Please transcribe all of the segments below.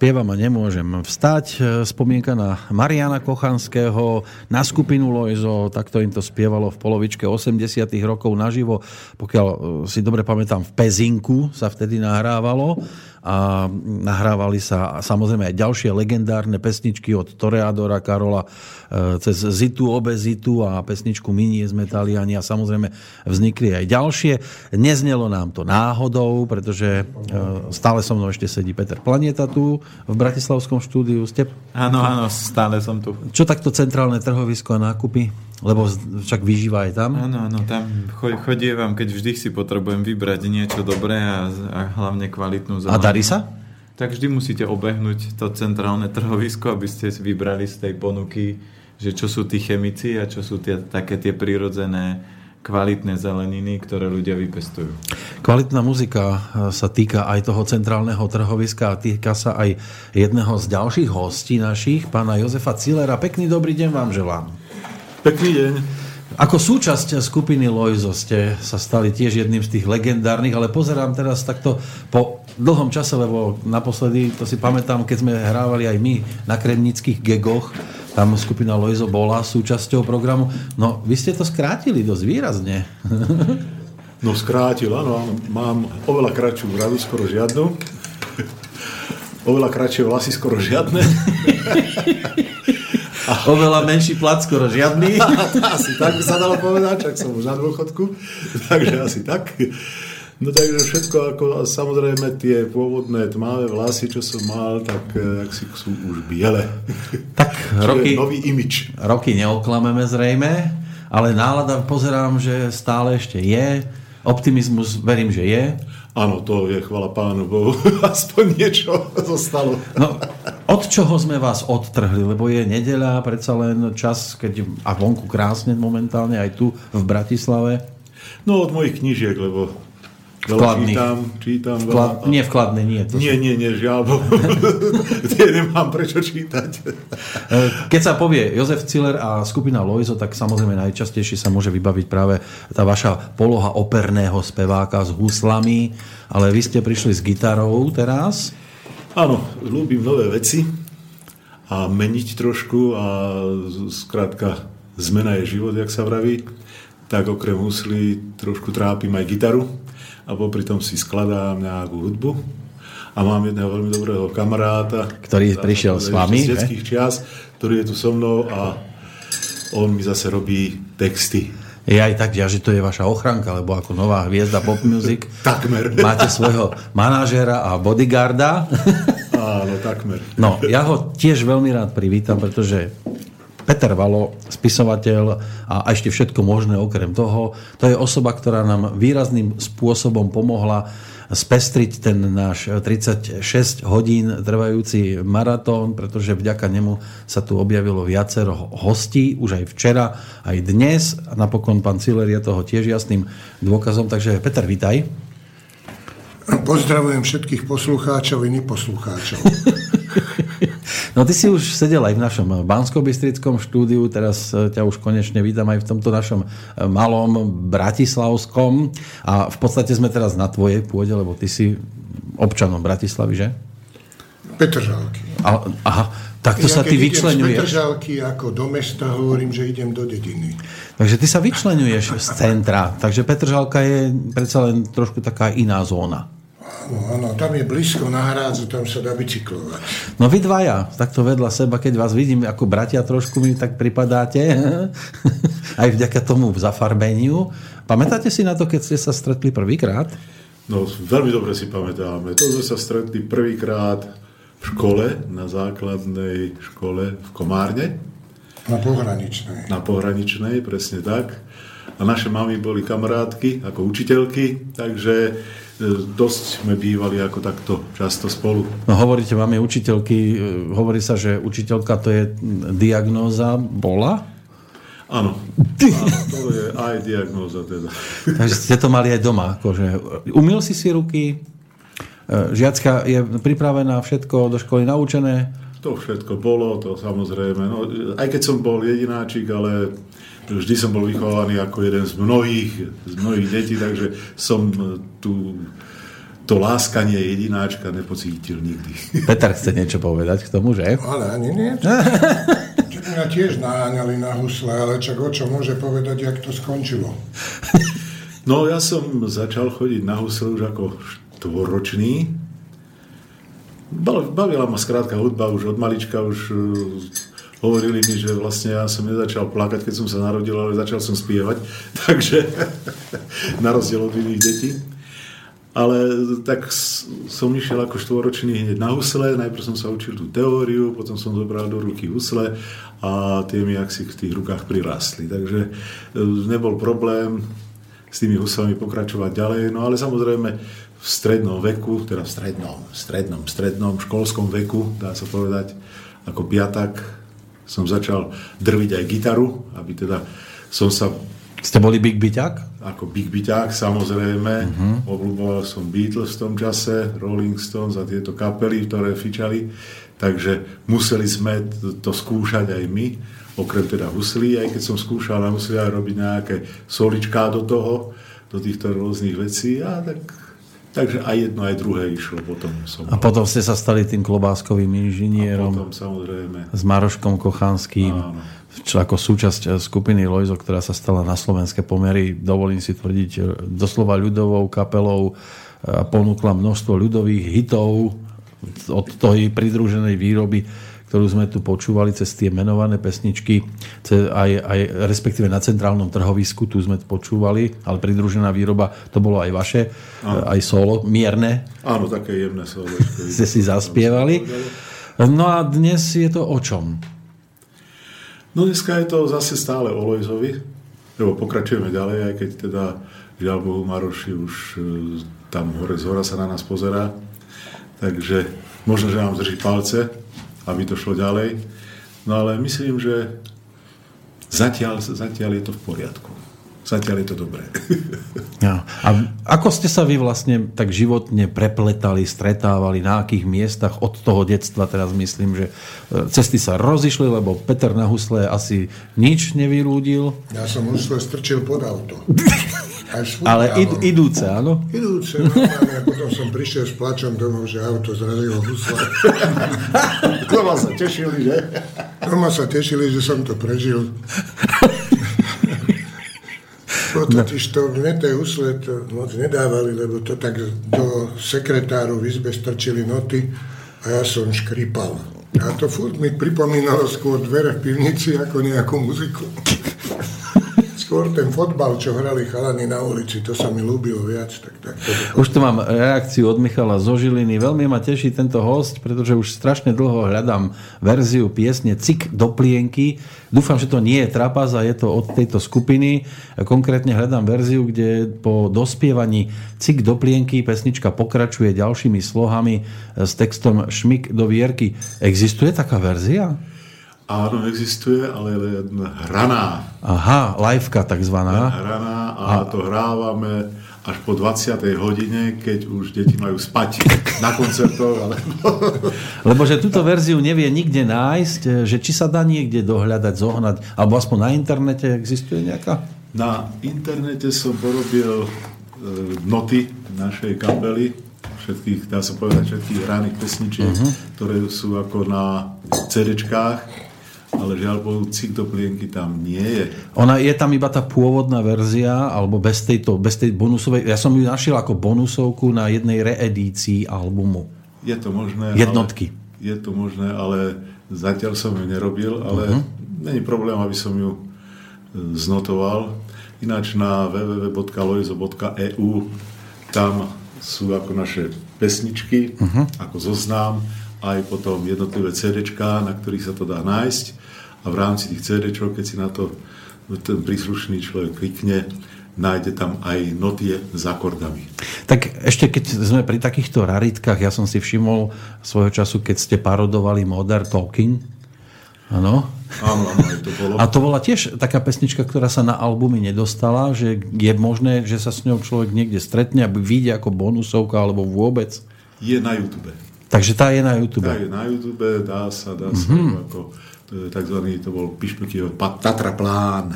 spievam a nemôžem vstať. E, spomienka na Mariana Kochanského, na skupinu Lojzo, takto im to spievalo v polovičke 80 rokov naživo. Pokiaľ e, si dobre pamätám, v Pezinku sa vtedy nahrávalo a nahrávali sa samozrejme aj ďalšie legendárne pesničky od Toreadora Karola e, cez Zitu, Obezitu a pesničku Minie z Metaliani a samozrejme vznikli aj ďalšie. Neznelo nám to náhodou, pretože e, stále so mnou ešte sedí Peter Planeta tu v Bratislavskom štúdiu. Ste... Áno, áno, stále som tu. Čo takto centrálne trhovisko a nákupy? Lebo však vyžíva aj tam. Áno, áno, tam chodievam, keď vždy si potrebujem vybrať niečo dobré a, a hlavne kvalitnú zeleninu. A darí sa? Tak vždy musíte obehnúť to centrálne trhovisko, aby ste vybrali z tej ponuky, že čo sú tí chemici a čo sú tie, také tie prírodzené kvalitné zeleniny, ktoré ľudia vypestujú. Kvalitná muzika e, sa týka aj toho centrálneho trhoviska a týka sa aj jedného z ďalších hostí našich, pána Jozefa Cilera. Pekný dobrý deň vám želám. Pekný deň. Ako súčasť skupiny Lojzo ste sa stali tiež jedným z tých legendárnych, ale pozerám teraz takto po dlhom čase, lebo naposledy, to si pamätám, keď sme hrávali aj my na kremnických gegoch, tam skupina Lojzo bola súčasťou programu. No, vy ste to skrátili dosť výrazne. No skrátil, áno, áno. Mám oveľa kratšiu bradu, skoro žiadnu. Oveľa kratšie vlasy, skoro žiadne. Oveľa menší plat, skoro žiadny. asi tak by sa dalo povedať, čak som už na dôchodku. Takže asi tak. No takže všetko ako samozrejme tie pôvodné tmavé vlasy, čo som mal, tak eh, ak si sú už biele. Tak roky, nový imič. Roky neoklameme zrejme, ale nálada pozerám, že stále ešte je. Optimizmus verím, že je. Áno, to je, chvala pánu Bohu, aspoň niečo zostalo. No, od čoho sme vás odtrhli? Lebo je nedeľa, predsa len čas, keď a vonku krásne momentálne, aj tu v Bratislave. No, od mojich knížiek, lebo Vkladný. Čítam, čítam Vklad, Nie vkladné, nie. To nie, nie, nie, žiaľ. tie nemám prečo čítať. Keď sa povie Jozef Ciller a skupina Loizo, tak samozrejme najčastejšie sa môže vybaviť práve tá vaša poloha operného speváka s huslami, ale vy ste prišli s gitarou teraz. Áno, ľúbim nové veci a meniť trošku a skrátka zmena je život, jak sa vraví. Tak okrem huslí trošku trápim aj gitaru a popri tom si skladám nejakú hudbu. A mám jedného veľmi dobrého kamaráta, ktorý prišiel s vami, z detských čias, ktorý je tu so mnou a on mi zase robí texty. Je aj tak, že to je vaša ochranka, lebo ako nová hviezda pop music takmer. máte svojho manažéra a bodyguarda. Áno, takmer. No, ja ho tiež veľmi rád privítam, pretože Peter Valo, spisovateľ a ešte všetko možné okrem toho. To je osoba, ktorá nám výrazným spôsobom pomohla spestriť ten náš 36 hodín trvajúci maratón, pretože vďaka nemu sa tu objavilo viacero hostí, už aj včera, aj dnes. A napokon pán Ciller je toho tiež jasným dôkazom. Takže Peter, vitaj. Pozdravujem všetkých poslucháčov i neposlucháčov. No ty si už sedel aj v našom bansko štúdiu, teraz e, ťa už konečne vítam aj v tomto našom e, malom bratislavskom a v podstate sme teraz na tvojej pôde, lebo ty si občanom Bratislavy, že? Petržalky. A, aha, tak to ja sa ty vyčlenuješ. z Petržalky ako do mesta hovorím, že idem do dediny. Takže ty sa vyčlenuješ z centra. Takže Petržalka je predsa len trošku taká iná zóna. No áno, tam je blízko na hrádzu, tam sa dá bicyklovať. No vy dvaja, takto vedľa seba, keď vás vidím ako bratia trošku mi tak pripadáte, aj vďaka tomu zafarbeniu. Pamätáte si na to, keď ste sa stretli prvýkrát? No, veľmi dobre si pamätáme. To sme sa stretli prvýkrát v škole, na základnej škole v Komárne. Na pohraničnej. Na pohraničnej, presne tak. A naše mamy boli kamarátky ako učiteľky, takže dosť sme bývali ako takto často spolu. No hovoríte, máme učiteľky, e, hovorí sa, že učiteľka to je diagnóza bola? Áno, to je aj diagnóza teda. Takže ste to mali aj doma. Akože. Umil si si ruky? E, žiacka je pripravená, všetko do školy naučené? To všetko bolo, to samozrejme. No, aj keď som bol jedináčik, ale vždy som bol vychovaný ako jeden z mnohých, z mnohých detí, takže som tú, to láskanie jedináčka nepocítil nikdy. Peter chce niečo povedať k tomu, že? Ale ani nie. Mňa tiež naháňali na husle, ale čak o čo môže povedať, jak to skončilo. No ja som začal chodiť na husle už ako štvoročný. Bavila ma skrátka hudba už od malička, už uh, hovorili mi, že vlastne ja som nezačal plakať, keď som sa narodil, ale začal som spievať, takže na rozdiel od iných detí. Ale tak som išiel ako štvoročný hneď na husle, najprv som sa učil tú teóriu, potom som zobral do ruky husle a tie mi si v tých rukách prirástli. Takže e, nebol problém s tými huslami pokračovať ďalej, no ale samozrejme v strednom veku, teda v strednom, strednom, strednom školskom veku, dá sa povedať, ako piatak som začal drviť aj gitaru, aby teda som sa ste boli Big Byťák? Ako Big Byťák, samozrejme. Uh-huh. Obľúboval som Beatles v tom čase, Rolling Stones a tieto kapely, ktoré fičali. Takže museli sme to skúšať aj my, okrem teda huslí, aj keď som skúšal na huslí aj robiť nejaké soličká do toho, do týchto rôznych vecí. A tak Takže aj jedno, aj druhé išlo potom. Som a potom ste sa stali tým klobáskovým inžinierom. A potom samozrejme. S Maroškom Kochanským. Áno čo ako súčasť eh, skupiny Lojzo, ktorá sa stala na slovenské pomery, dovolím si tvrdiť, eh, doslova ľudovou kapelou a ponúkla množstvo ľudových hitov od tej pridruženej výroby, ktorú sme tu počúvali cez tie menované pesničky, aj, aj respektíve na centrálnom trhovisku, tu sme počúvali, ale pridružená výroba, to bolo aj vaše, Áno. aj solo, mierne. Áno, také jemné solo. Ste si zaspievali. No a dnes je to o čom? No dneska je to zase stále o Lojzovi, lebo pokračujeme ďalej, aj keď teda žiaľ Bohu Maroši už e, tam hore z hora sa na nás pozerá. Takže možno, že nám drží palce, aby to šlo ďalej. No ale myslím, že zatiaľ, zatiaľ je to v poriadku. Zatiaľ je to dobré. Ja. A ako ste sa vy vlastne tak životne prepletali, stretávali, na akých miestach od toho detstva, teraz myslím, že e, cesty sa rozišli, lebo Peter na husle asi nič nevyrúdil. Ja som husle strčil pod auto. Ale id, idúce, áno? Idúce, no, a potom som prišiel s plačom domov, že auto zrazilo husle. Doma sa tešili, že? Doma sa tešili, že som to prežil. No totiž to mne tej úsle to moc nedávali, lebo to tak do sekretáru v izbe strčili noty a ja som škripal. A to furt mi pripomínalo skôr dvere v pivnici ako nejakú muziku skôr ten fotbal, čo hrali chalani na ulici, to sa mi ľúbilo viac. Tak, tak to už tu mám reakciu od Michala zo Žiliny. Veľmi ma teší tento host, pretože už strašne dlho hľadám verziu piesne Cik do plienky. Dúfam, že to nie je trapas a je to od tejto skupiny. Konkrétne hľadám verziu, kde po dospievaní Cik do plienky pesnička pokračuje ďalšími slohami s textom Šmik do vierky. Existuje taká verzia? Áno, existuje, ale je hraná. Aha, liveka takzvaná. Hraná a, a to hrávame až po 20. hodine, keď už deti majú spať na koncertoch. Alebo... Lebo že túto verziu nevie nikde nájsť, že či sa dá niekde dohľadať, zohnať, alebo aspoň na internete existuje nejaká? Na internete som porobil e, noty našej kapely, všetkých, dá sa povedať, všetkých hraných pesničiek, uh-huh. ktoré sú ako na CD-čkách ale žiaľ Bohu, cik do plienky tam nie je. Ona je tam iba tá pôvodná verzia, alebo bez, tejto, bez tej bonusovej, ja som ju našiel ako bonusovku na jednej reedícii albumu. Je to možné. Jednotky. Ale, je to možné, ale zatiaľ som ju nerobil, ale uh-huh. není problém, aby som ju e, znotoval. Ináč na www.loizo.eu tam sú ako naše pesničky, uh-huh. ako zoznám, aj potom jednotlivé CD, na ktorých sa to dá nájsť a v rámci tých CD, keď si na to ten príslušný človek klikne, nájde tam aj noty s akordami. Tak ešte keď sme pri takýchto raritkách, ja som si všimol svojho času, keď ste parodovali Modern Talking, Áno. Áno, áno, to bolo. A to bola tiež taká pesnička, ktorá sa na albumy nedostala, že je možné, že sa s ňou človek niekde stretne, aby vidie ako bonusovka alebo vôbec? Je na YouTube. Takže tá je na YouTube. Tá je na YouTube, dá sa, dá sa, mm-hmm. ako takzvaný, to bol Pišpekyho Tatra plán.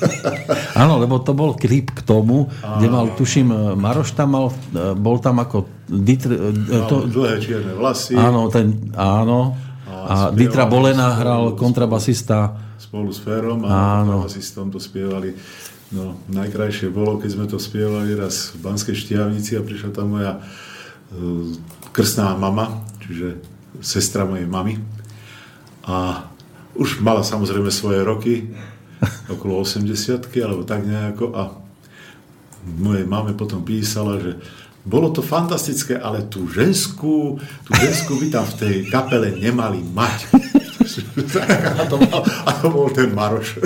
Áno, lebo to bol klip k tomu, Áno. kde mal, tuším, Maroš tam mal, bol tam ako Ditr, to, dlhé čierne vlasy. Áno, ten, áno. A, a Ditra Bolena hral kontrabasista. Spolu s Ferom a kontrabasistom to spievali. No, najkrajšie bolo, keď sme to spievali raz v Banskej Štiavnici a prišla tam moja krstná mama, čiže sestra mojej mamy. A už mala samozrejme svoje roky, okolo 80 alebo tak nejako a mojej mame potom písala, že bolo to fantastické, ale tú ženskú, tú ženskú by tam v tej kapele nemali mať. a, to mal, a to bol ten Maroš,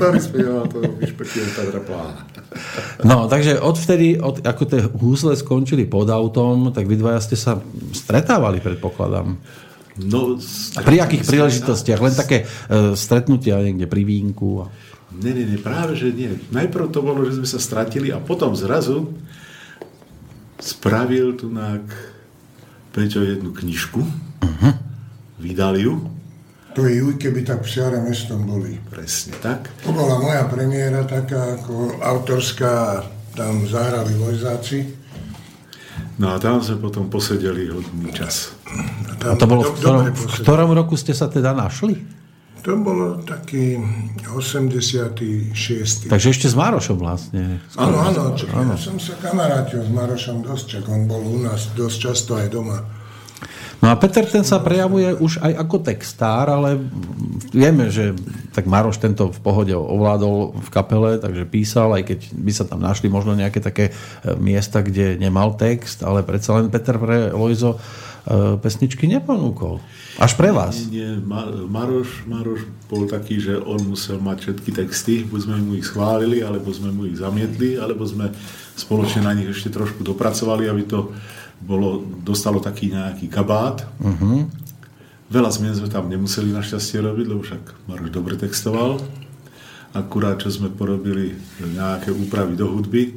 ktorý spieval to vyšpekuje Petra Plána. No, takže odvtedy, od, ako tie húsle skončili pod autom, tak vy dvaja ste sa stretávali, predpokladám. No, a pri akých príležitostiach? Len také uh, stretnutia niekde pri vínku? A... Nie, nie, nie, práve že nie. Najprv to bolo, že sme sa stratili a potom zrazu spravil tu na Peťo jednu knižku, uh-huh. vydal ju. To je ju, keby tak psiare mestom boli. Presne tak. To bola moja premiéra taká ako autorská, tam zahrali vojzáci. No a tam sme potom posedeli hodný čas. A, a to bolo v ktorom, v ktorom roku ste sa teda našli? To bolo taký 86. Takže ešte s Marošom vlastne. Áno, áno, ja som sa kamarátil s Marošom dosť, čak on bol u nás dosť často aj doma. No a Peter ten sa prejavuje už aj ako textár, ale vieme, že tak Maroš tento v pohode ovládol v kapele, takže písal, aj keď by sa tam našli možno nejaké také e, miesta, kde nemal text, ale predsa len Peter pre Lojzo e, pesničky neponúkol. Až pre vás. Nie, nie. Maroš, Maroš bol taký, že on musel mať všetky texty, buď sme mu ich schválili, alebo sme mu ich zamietli, alebo sme spoločne na nich ešte trošku dopracovali, aby to bolo, dostalo taký nejaký kabát. Uh-huh. Veľa zmien sme tam nemuseli našťastie robiť, lebo však Maroš dobre textoval. Akurát, čo sme porobili nejaké úpravy do hudby.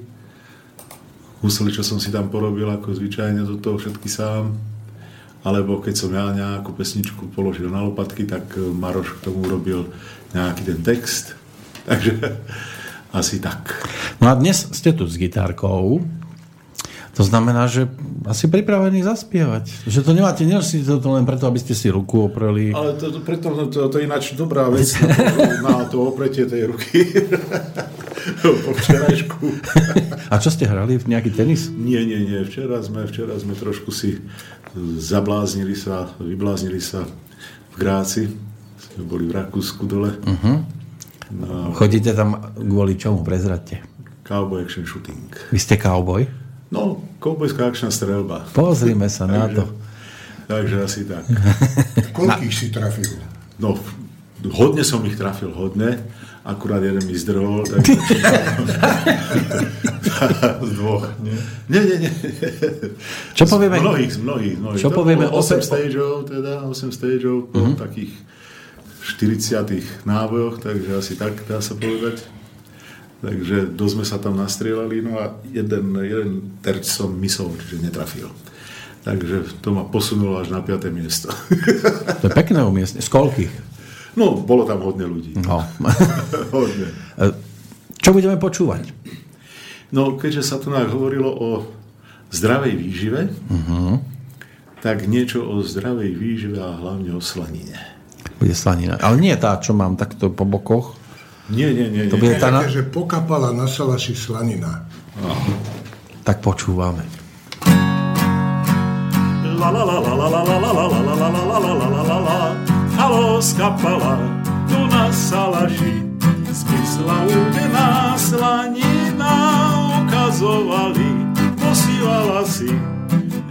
Husli, čo som si tam porobil, ako zvyčajne do toho všetky sám. Alebo keď som ja nejakú pesničku položil na lopatky, tak Maroš k tomu urobil nejaký ten text. Takže asi tak. No a dnes ste tu s gitárkou. To znamená, že asi pripravený zaspievať. Že to nemáte, nenosíte to len preto, aby ste si ruku opreli. Ale to, to, preto, to, to, to je ináč dobrá vec na, na to opretie tej ruky. po včerajšku. A čo ste hrali? Nejaký tenis? Nie, nie, nie. Včera sme, včera sme trošku si zabláznili sa, vybláznili sa v Gráci. Sme boli v Rakúsku dole. Uh-huh. No, Chodíte tam kvôli čomu? Prezradte. Cowboy action shooting. Vy ste cowboy? No, koubojská akčná strelba. Pozrime sa na to. Takže asi tak. Koľkých si trafil? No, hodne som ich trafil, hodne. Akurát jeden mi zdrhol. Takže... z dvoch, nie? Nie, nie, nie. Čo povieme? Z mnohých, z mnohých. mnohých. Čo to povieme? 8 stageov, teda 8 stageov, uh-huh. takých 40 nábojoch, takže asi tak dá sa povedať. Takže dosť sme sa tam nastrieľali, no a jeden, jeden terč som mysol, čiže netrafil. Takže to ma posunulo až na 5. miesto. To je pekné umiestnenie. Z koľkých? No, bolo tam hodne ľudí. No. hodne. Čo budeme počúvať? No, keďže sa tu hovorilo o zdravej výžive, uh-huh. tak niečo o zdravej výžive a hlavne o slanine. Bude slanina. Ale nie tá, čo mám takto po bokoch, nie, nie, nie. To bude tá na... že pokapala na salaši slanina. Aha. Tak počúvame. La la la la la la la la la la la la la la la la la la Halo skapala tu na salaši Zmysla údená slanina ukazovali Posílala si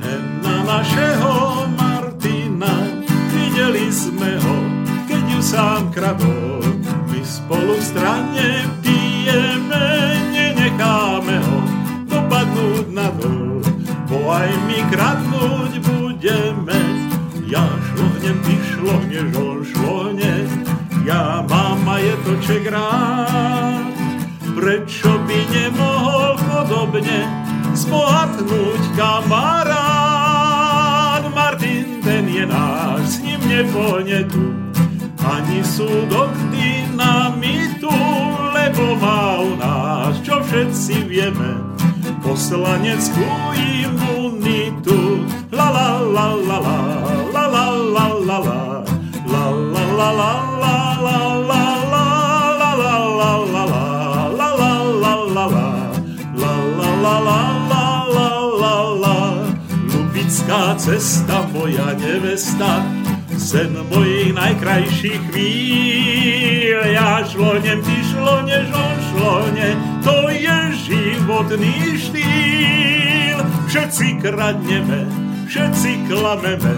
hen na našeho Martina Videli sme ho, keď ju sám kradol spolu v strane pijeme, nenecháme ho dopadnúť na dol, bo aj my kradnúť budeme. Ja šlohnem, ty šlohneš, on šlohne, ja mám majetoček rád. Prečo by nemohol podobne zbohatnúť kamarát? Martin náš s ním nepohne tu ani súdok dynamitu, lebo má u nás, čo všetci vieme, poslaneckú imunitu. La la la la la, la la la la la, la la la la la la la. Lubická cesta, moja nevesta, sen mojich najkrajších chvíľ. Ja šlonem, ty šloneš, on šlone, to je životný štýl. Všetci kradneme, všetci klameme,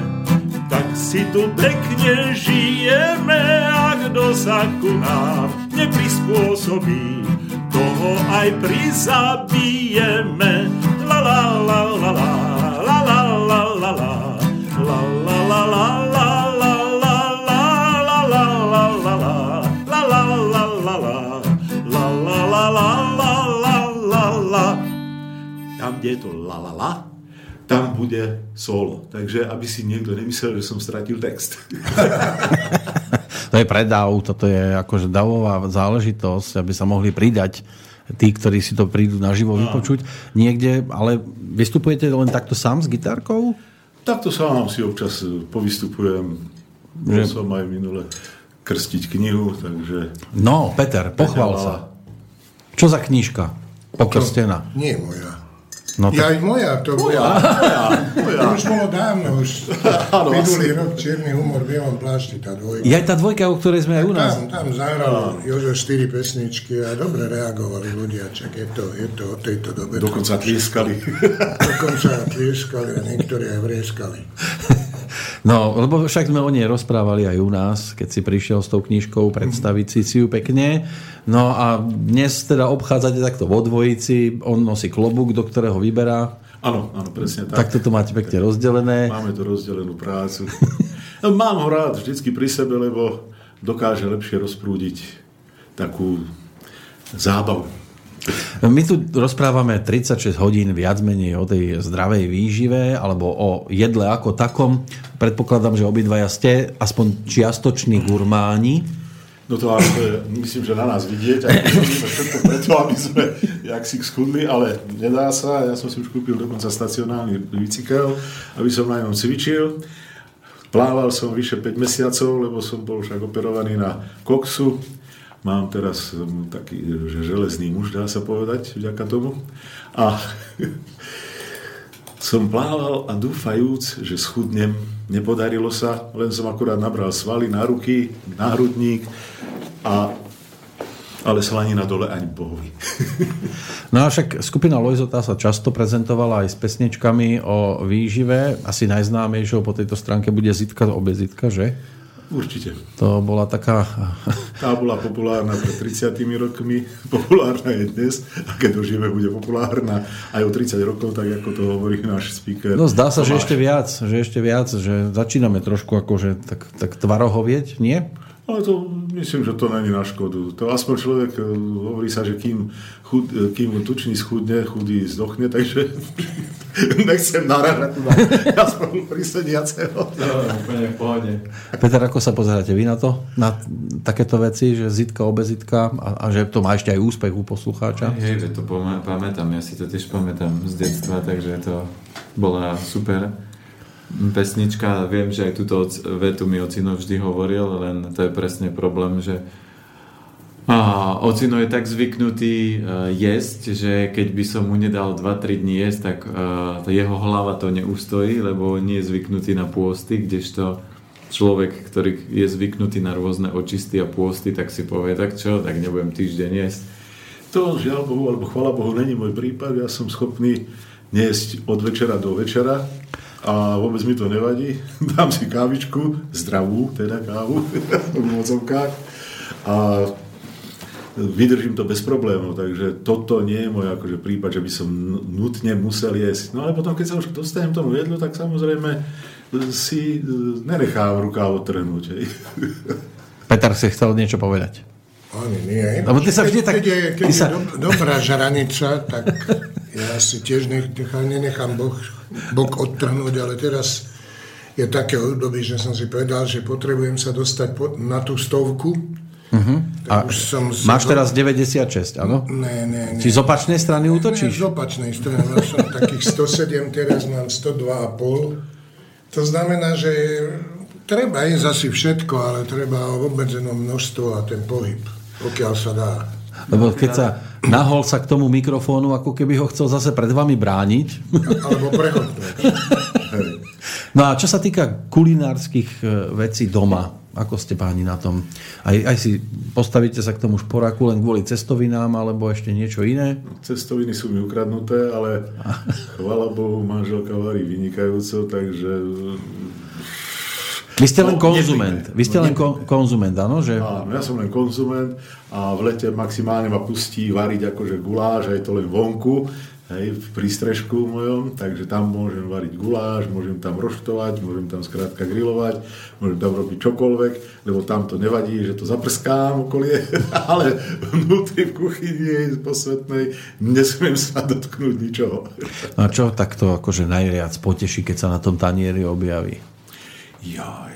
tak si tu pekne žijeme a kto sa ku nám neprispôsobí, toho aj prizabijeme. La la la, la la Tam, kde je to la la la, tam bude solo. Takže aby si niekto nemyslel, že som stratil text. To je predav, toto je akože davová záležitosť, aby sa mohli pridať tí, ktorí si to prídu naživo vypočuť. Niekde, ale vystupujete len takto sám s gitárkou? Takto sám si občas povystupujem. Bol Že- som aj minule krstiť knihu, takže... No, Peter, pochval sa. Čo za knižka? Pokrstená. Nie moja. No Ja tak, aj moja, to bola. To už bolo dávno, už minulý rok Čierny humor v bielom plášti, tá dvojka. je aj tá dvojka, o ktorej sme aj u nás. Tam, tam zahral Jožo štyri pesničky a dobre reagovali ľudia, čak je to, je to o tejto dobe. Dokonca tlieskali. Dokonca tlieskali a niektorí aj vrieskali. No, lebo však sme o nej rozprávali aj u nás, keď si prišiel s tou knižkou predstaviť si si ju pekne. No a dnes teda obchádzate takto vo dvojici, on nosí klobúk, do ktorého vyberá. Áno, áno, presne tak. Takto to máte pekne rozdelené. Máme tu rozdelenú prácu. No, Mám ho rád vždycky pri sebe, lebo dokáže lepšie rozprúdiť takú zábavu. My tu rozprávame 36 hodín viac menej o tej zdravej výžive alebo o jedle ako takom. Predpokladám, že obidvaja ste aspoň čiastoční gurmáni. No to je, myslím, že na nás vidieť. A všetko preto, aby sme jak si schudli, ale nedá sa. Ja som si už kúpil dokonca stacionálny bicykel, aby som na ňom cvičil. Plával som vyše 5 mesiacov, lebo som bol však operovaný na koksu. Mám teraz um, taký že železný muž, dá sa povedať, vďaka tomu. A som plával a dúfajúc, že schudnem, nepodarilo sa, len som akurát nabral svaly na ruky, na hrudník, a, ale slanina dole ani bohovi. No a však skupina Lojzota sa často prezentovala aj s pesničkami o výžive. Asi najznámejšou po tejto stránke bude Zitka obezitka, že? Určite. To bola taká... Tá bola populárna pred 30 rokmi, populárna je dnes a keď dožijeme, bude populárna aj o 30 rokov, tak ako to hovorí náš speaker. No zdá sa, že Tomáš. ešte viac, že ešte viac, že začíname trošku akože tak, tak tvarohovieť, nie? Ale to myslím, že to není na škodu. To aspoň človek, e, hovorí sa, že kým, chud, e, kým tučný schudne, chudý zdochne, takže nechcem narážať na aspoň pri sediaceho. úplne v pohode. Peter, ako sa pozeráte vy na to? Na takéto veci, že zitka, obezitka a, a že to má ešte aj úspech u poslucháča? Hej, to pamä- pamätám, ja si to tiež pamätám z detstva, takže to bola super pesnička. Viem, že aj túto vetu mi ocino vždy hovoril, len to je presne problém, že a ocino je tak zvyknutý uh, jesť, že keď by som mu nedal 2-3 dní jesť, tak uh, jeho hlava to neustojí, lebo nie je zvyknutý na pôsty, kdežto človek, ktorý je zvyknutý na rôzne očisty a pôsty, tak si povie, tak čo, tak nebudem týždeň jesť. To žiaľ Bohu, alebo chvala Bohu, není môj prípad. Ja som schopný niesť od večera do večera a vôbec mi to nevadí. Dám si kávičku, zdravú, teda kávu v mocovkách a vydržím to bez problémov, takže toto nie je môj akože prípad, že by som nutne musel jesť. No ale potom, keď sa už dostanem tomu jedlu, tak samozrejme si e, nenechám rukáv odtrhnúť. hej. Peter si chcel niečo povedať. Ani nie. Lebo ty sa vždy keď, tak- Keď je, keď je sa- dob- dobrá žaranica, tak ja si tiež nech, nechám, nenechám bok, bok odtrhnúť, ale teraz je také obdobie, že som si povedal, že potrebujem sa dostať pod, na tú stovku. Uh-huh. A som máš teraz 96, áno? Ne, ne, ne. Či z opačnej strany útočíš? Ne, z opačnej strany. Mal som takých 107, teraz mám 102,5. To znamená, že treba ísť asi všetko, ale treba obmedzené množstvo a ten pohyb, pokiaľ sa dá. Lebo keď sa nahol sa k tomu mikrofónu, ako keby ho chcel zase pred vami brániť. Alebo prehodnúť. No a čo sa týka kulinárskych e, vecí doma, ako ste páni na tom? Aj, aj si postavíte sa k tomu šporáku len kvôli cestovinám, alebo ešte niečo iné? Cestoviny sú mi ukradnuté, ale chvala Bohu, manželka varí vynikajúco, takže vy ste len no, konzument. Vy ste len konzument, áno? Že... Áno, ja som len konzument a v lete maximálne ma pustí variť akože guláš, aj to len vonku, hej, v prístrežku mojom, takže tam môžem variť guláš, môžem tam roštovať, môžem tam skrátka grilovať, môžem tam robiť čokoľvek, lebo tam to nevadí, že to zaprskám okolie, ale vnútri v kuchyni posvetnej nesmiem sa dotknúť ničoho. No a čo takto akože najviac poteší, keď sa na tom tanieri objaví? Jaj,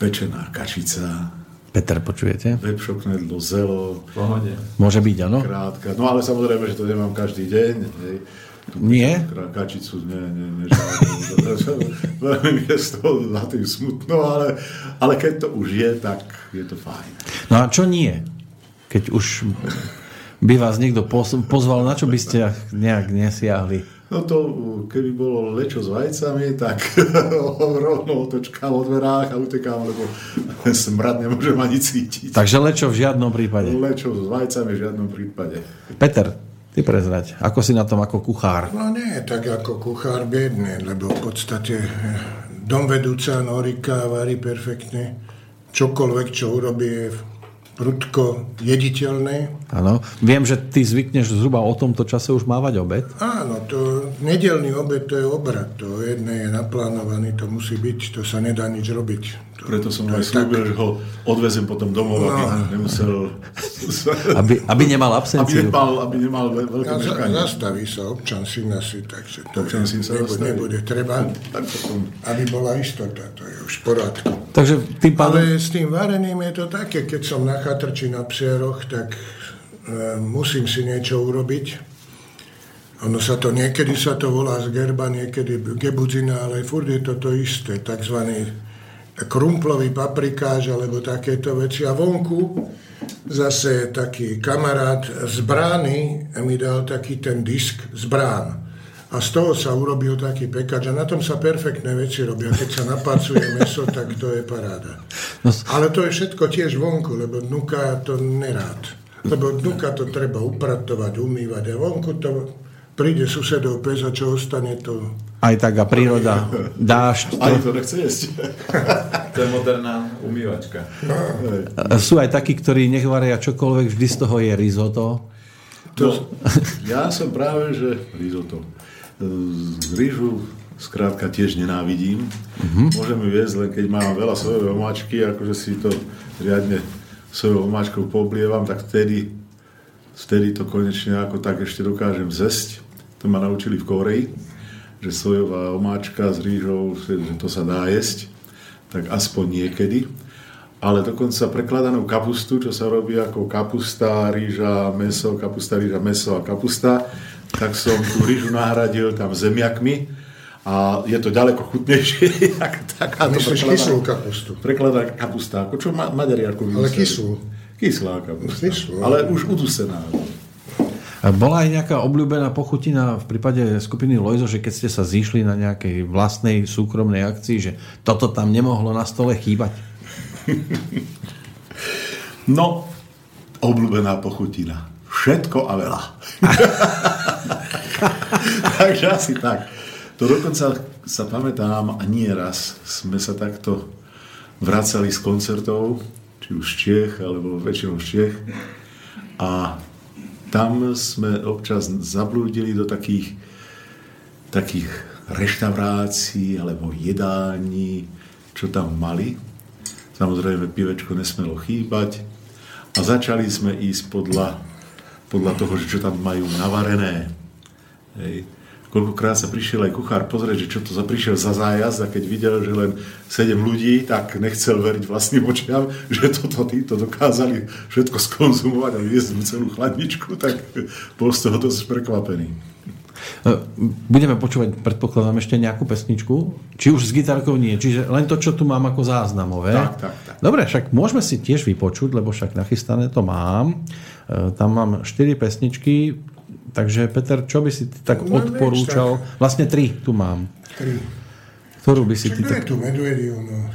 pečená kačica. Peter, počujete? Vepšo knedlo, zelo. Pohode. Môže byť, áno? Krátka. No ale samozrejme, že to nemám každý deň. Hej. Nie? Kačicu, nie, nie, nie. Veľmi mi je z toho za tým smutno, ale, ale keď to už je, tak je to fajn. No a čo nie? Keď už by vás niekto pozval, na čo by ste nejak nesiahli? No to, keby bolo lečo s vajcami, tak rovno otočkám o dverách a utekám, lebo smrad nemôžem ani cítiť. Takže lečo v žiadnom prípade? Lečo s vajcami v žiadnom prípade. Peter, ty prezrať, ako si na tom ako kuchár? No nie, tak ako kuchár biedne, lebo v podstate eh, dom vedúca Norika varí perfektne. Čokoľvek, čo urobí, je prudko jediteľné. Áno. Viem, že ty zvykneš zhruba o tomto čase už mávať obed. Áno, to nedelný obed to je obrad. To jedné je naplánovaný, to musí byť, to sa nedá nič robiť. Preto som aj slúbil, že ho odvezem potom domov, no. aby nemusel... aby, aby nemal absenciu. Aby nemal, aby nemal veľké ja, meškanie. Zastaví sa občan syn asi, takže to občan syn sa nebude, nebude treba, aby bola istota, to je už v porádku. Takže tým pádom... Ale s tým vareným je to také, keď som na chatrči na psieroch, tak e, musím si niečo urobiť. Ono sa to, niekedy sa to volá z gerba, niekedy gebudzina, ale furt je to to isté, takzvaný krumplový paprikáž alebo takéto veci. A vonku zase taký kamarát z brány mi dal taký ten disk z brán. A z toho sa urobil taký pekač a na tom sa perfektné veci robia. Keď sa napácuje meso, tak to je paráda. No Ale to je všetko tiež vonku, lebo dnuka to nerád. Lebo dnuka to treba upratovať, umývať a vonku to príde susedov pes a čo ostane to aj tak a príroda, dážď. Aj to nechce jesť. to je moderná umývačka. Sú aj takí, ktorí nech varia čokoľvek, vždy z toho je risotto. To, ja som práve, že risotto. Z rýžu skrátka tiež nenávidím. Uh-huh. Môžem ju jesť, len keď mám veľa sojovej omáčky, akože si to riadne sojovou omáčkou poblievam, tak vtedy, vtedy to konečne ako tak ešte dokážem zesť. To ma naučili v Koreji že sojová omáčka s rýžou, že to sa dá jesť, tak aspoň niekedy. Ale dokonca prekladanú kapustu, čo sa robí ako kapusta, rýža, meso, kapusta, rýža, meso a kapusta, tak som tú rýžu nahradil tam zemiakmi a je to ďaleko chutnejšie. Taká Myslíš kyslú kapustu? Prekladaná kapusta, ako čo ma, Maďari ako Ale kyslú. Kyslá kapusta. Kyslú, ale už udusená. Bola aj nejaká obľúbená pochutina v prípade skupiny Lojzo, že keď ste sa zišli na nejakej vlastnej súkromnej akcii, že toto tam nemohlo na stole chýbať? No, obľúbená pochutina. Všetko a veľa. Takže asi tak. To dokonca sa pamätám a nie raz sme sa takto vracali z koncertov, či už z Čiech, alebo väčšinou z Čiech. A tam sme občas zablúdili do takých, takých reštaurácií alebo jedální, čo tam mali. Samozrejme, pivečko nesmelo chýbať. A začali sme ísť podľa, podľa toho, čo tam majú navarené. Hej. Koľkokrát sa prišiel aj kuchár pozrieť, že čo to za prišiel za zájazd a keď videl, že len 7 ľudí, tak nechcel veriť vlastným očiam, že toto títo dokázali všetko skonzumovať a viesť celú chladničku, tak bol z toho dosť prekvapený. E, budeme počúvať, predpokladám, ešte nejakú pesničku? Či už s gitarkou nie, čiže len to, čo tu mám ako záznamové. Tak, tak, tak. Dobre, však môžeme si tiež vypočuť, lebo však nachystané to mám. E, tam mám 4 pesničky, Takže Peter, čo by si ty tak no, odporúčal? Tak. Vlastne tri tu mám. Tri. Ktorú by si Čiže ty tak... tu medvediu, no.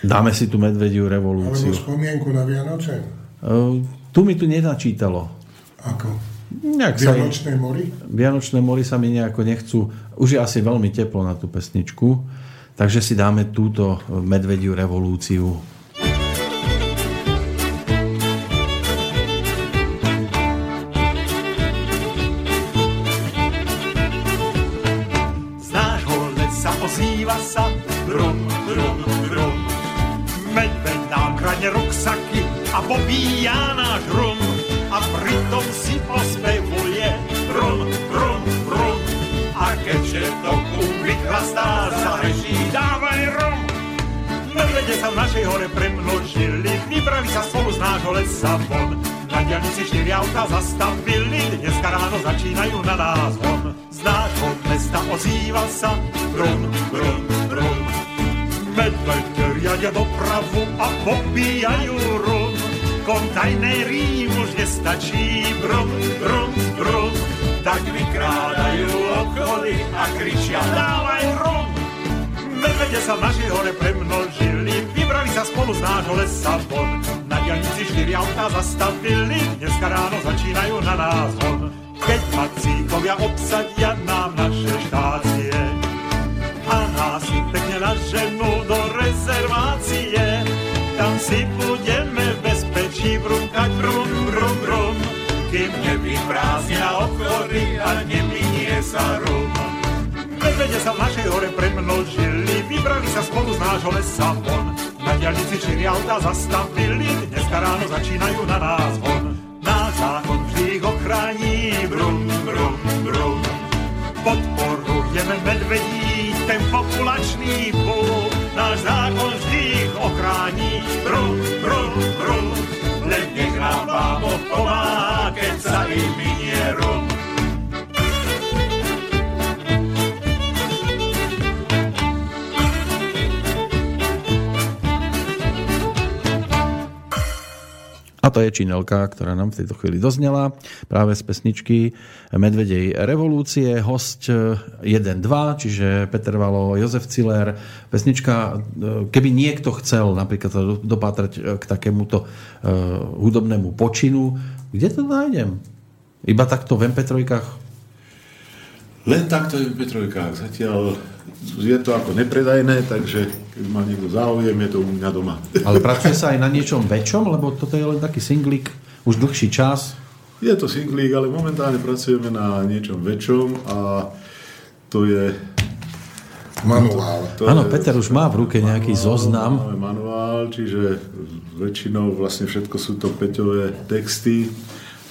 Dáme si tu medvediu revolúciu. Alebo spomienku na Vianoce? Uh, tu mi tu nenačítalo. Ako? Nejak Vianočné sa, mori? Vianočné mori sa mi nejako nechcú. Už je asi veľmi teplo na tú pesničku. Takže si dáme túto medvediu revolúciu. Popíja náš rum a pritom si pospevuje rum, rum, rum. A keďže to kum vychlastá, zareží, dávaj rum. Medvede sa v našej hore premnožili, vybrali sa spolu z nášho lesa von. Na diálnici štyri auta zastavili, dneska ráno začínajú na nás von. Z nášho mesta ozýva sa rum, rum, rum. Medvede riadia dopravu a popíjajú rum kontajnerí už nestačí, brum, brum, brum, tak vykrádajú obchody a kričia dávaj rum. Medvede sa v našej hore premnožili, vybrali sa spolu z nášho lesa von. Na diálnici štyri auta zastavili, dneska ráno začínajú na nás von. Keď macíkovia obsadia nám naše štácie a nás pekne naženú do rezervácie, tam si budeme bezpečí brúkať brum, brum, brum, kým nevyprázdnia obchody a neminie sa rum. Medvede sa v našej hore premnožili, vybrali sa spolu z nášho lesa von. Na diálnici štyri auta zastavili, dneska ráno začínajú na nás von. Náš zákon vždy ich ochrání, brum, brum, brum. Podporujeme medvedí, ten populačný púl, náš zákon vždy ich ochrání, brum, brum, brum. Len nech nám vám pomáha, keď sa im minie rum. A to je činelka, ktorá nám v tejto chvíli doznela práve z pesničky Medvedej revolúcie. Host 1-2, čiže Peter Valo, Jozef Ciller. Pesnička, keby niekto chcel napríklad dopátrať k takémuto hudobnému počinu, kde to nájdem? Iba takto v MP3? Len takto v MP3. Zatiaľ je to ako nepredajné, takže keď má niekto záujem, je to u mňa doma. Ale pracuje sa aj na niečom väčšom, lebo toto je len taký singlík, už dlhší čas. Je to singlík, ale momentálne pracujeme na niečom väčšom a to je... Manuál. Áno, Peter už má v ruke nejaký manuál, zoznam. Máme manuál, čiže väčšinou vlastne všetko sú to Peťové texty,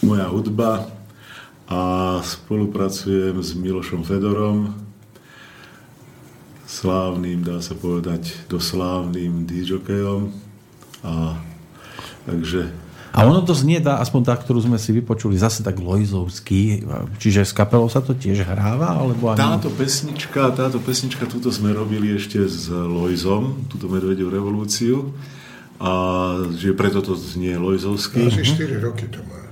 moja hudba a spolupracujem s Milošom Fedorom, slávnym, dá sa povedať, doslávnym DJokejom. A takže a ono to znie, tá, aspoň tá, ktorú sme si vypočuli, zase tak lojzovský. Čiže s kapelou sa to tiež hráva? Alebo ani... Táto pesnička, táto pesnička, túto sme robili ešte s Lojzom, túto Medvediu revolúciu. A že preto to znie lojzovský. Asi 4 roky to má.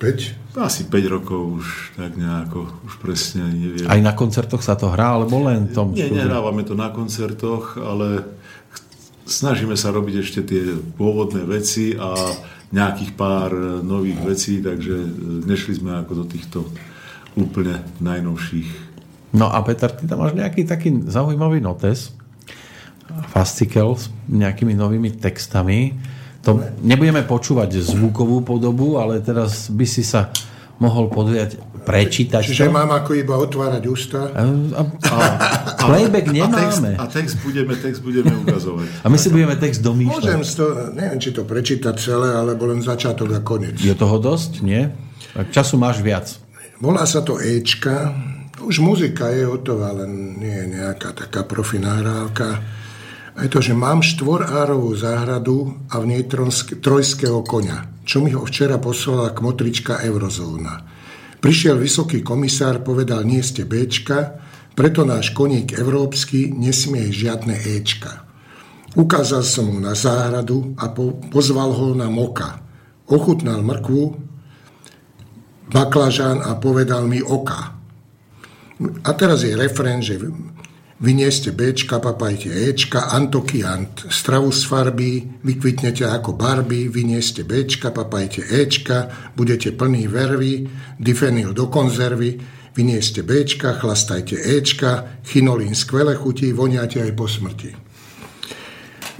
5? Asi 5 rokov už tak nejako, už presne neviem. Aj na koncertoch sa to hrá, alebo len tom Nie, štúdiu? nehrávame to na koncertoch, ale snažíme sa robiť ešte tie pôvodné veci a nejakých pár nových vecí, takže nešli sme ako do týchto úplne najnovších. No a Peter, ty tam máš nejaký taký zaujímavý notes, fascikel s nejakými novými textami. To nebudeme počúvať zvukovú podobu, ale teraz by si sa mohol podujať prečítať Čiže to. mám ako iba otvárať ústa? A, a, a, a playback nemáme. A text, a text, budeme, text budeme ukazovať. A my si budeme text domýšľať. Môžem to, neviem, či to prečítať celé, alebo len začiatok a koniec. Je toho dosť, nie? Tak času máš viac. Volá sa to Ečka, už muzika je hotová, len nie je nejaká taká profi nahrávka. A je to, že mám štvorárovú záhradu a v nej trojského konia, čo mi ho včera poslala kmotrička Eurozóna. Prišiel vysoký komisár, povedal, nie ste Bčka, preto náš koník európsky nesmie žiadne Ečka. Ukázal som mu na záhradu a po, pozval ho na moka. Ochutnal mrkvu, baklažán a povedal mi oka. A teraz je refren, že vynieste Bčka, papajte Ečka, antokiant, stravu z farby, vykvitnete ako Barbie, vynieste Bčka, papajte Ečka, budete plný vervy, difenyl do konzervy, vynieste Bčka, chlastajte Ečka, chinolín skvele chutí, voniate aj po smrti.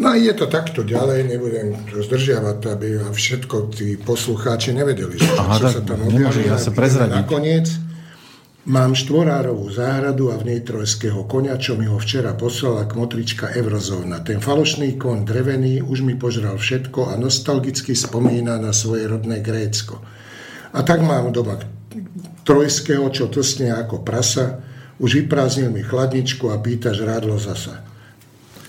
No a je to takto ďalej, nebudem to zdržiavať, aby všetko tí poslucháči nevedeli, že Aha, čo sa tam objavuje. Ja sa prezradiť. Nakoniec mám štvorárovú záhradu a v nej trojského konia, čo mi ho včera poslala kmotrička Eurozóna. Ten falošný kon drevený už mi požral všetko a nostalgicky spomína na svoje rodné Grécko. A tak mám doma trojského, čo tlsne ako prasa, už vyprázdnil mi chladničku a pýta žrádlo zasa.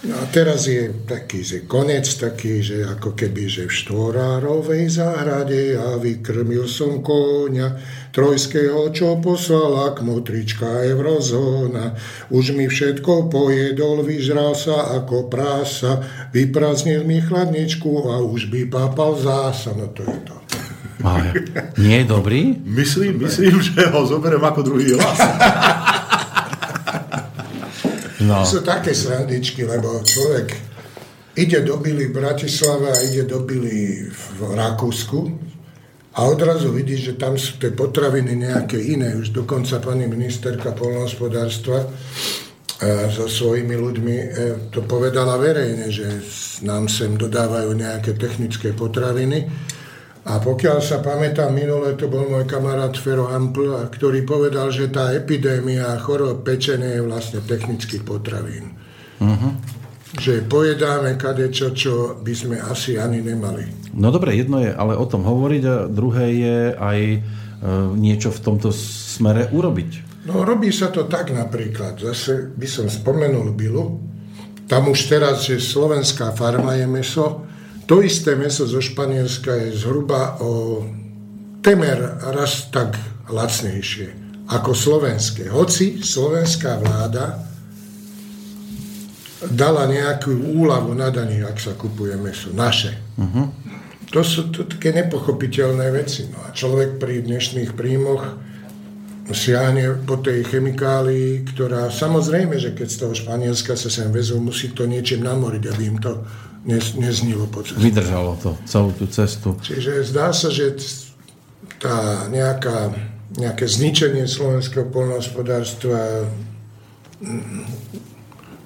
No a teraz je taký, že konec taký, že ako keby, že v štvorárovej záhrade ja vykrmil som konia trojského, čo poslala kmotrička Eurozóna. Už mi všetko pojedol, vyžral sa ako prása, vyprázdnil mi chladničku a už by papal zása. No to je to. A nie je dobrý? Myslím, myslím, že ho zoberiem ako druhý hlas. No. Sú také srandičky, lebo človek ide do Bily v Bratislave a ide do Bily v Rakúsku a odrazu vidí, že tam sú tie potraviny nejaké iné. Už dokonca pani ministerka polnohospodárstva e, so svojimi ľuďmi e, to povedala verejne, že nám sem dodávajú nejaké technické potraviny a pokiaľ sa pamätám, minule to bol môj kamarát Fero Ampl, ktorý povedal, že tá epidémia chorob pečenie je vlastne technický potravín. Uh-huh. Že pojedáme kadečo, čo by sme asi ani nemali. No dobre, jedno je ale o tom hovoriť a druhé je aj e, niečo v tomto smere urobiť. No robí sa to tak napríklad. Zase by som spomenul Bilu. Tam už teraz, že slovenská farma je meso, to isté meso zo Španielska je zhruba o temer raz tak lacnejšie ako slovenské. Hoci slovenská vláda dala nejakú úlavu na daní, ak sa kupuje meso. Naše. Uh-huh. To sú to také nepochopiteľné veci. No a človek pri dnešných príjmoch siahne po tej chemikálii, ktorá samozrejme, že keď z toho Španielska sa sem vezú, musí to niečím namoriť, aby im to neznilo po ceste. Vydržalo to celú tú cestu. Čiže zdá sa, že tá nejaká, nejaké zničenie slovenského polnohospodárstva mm,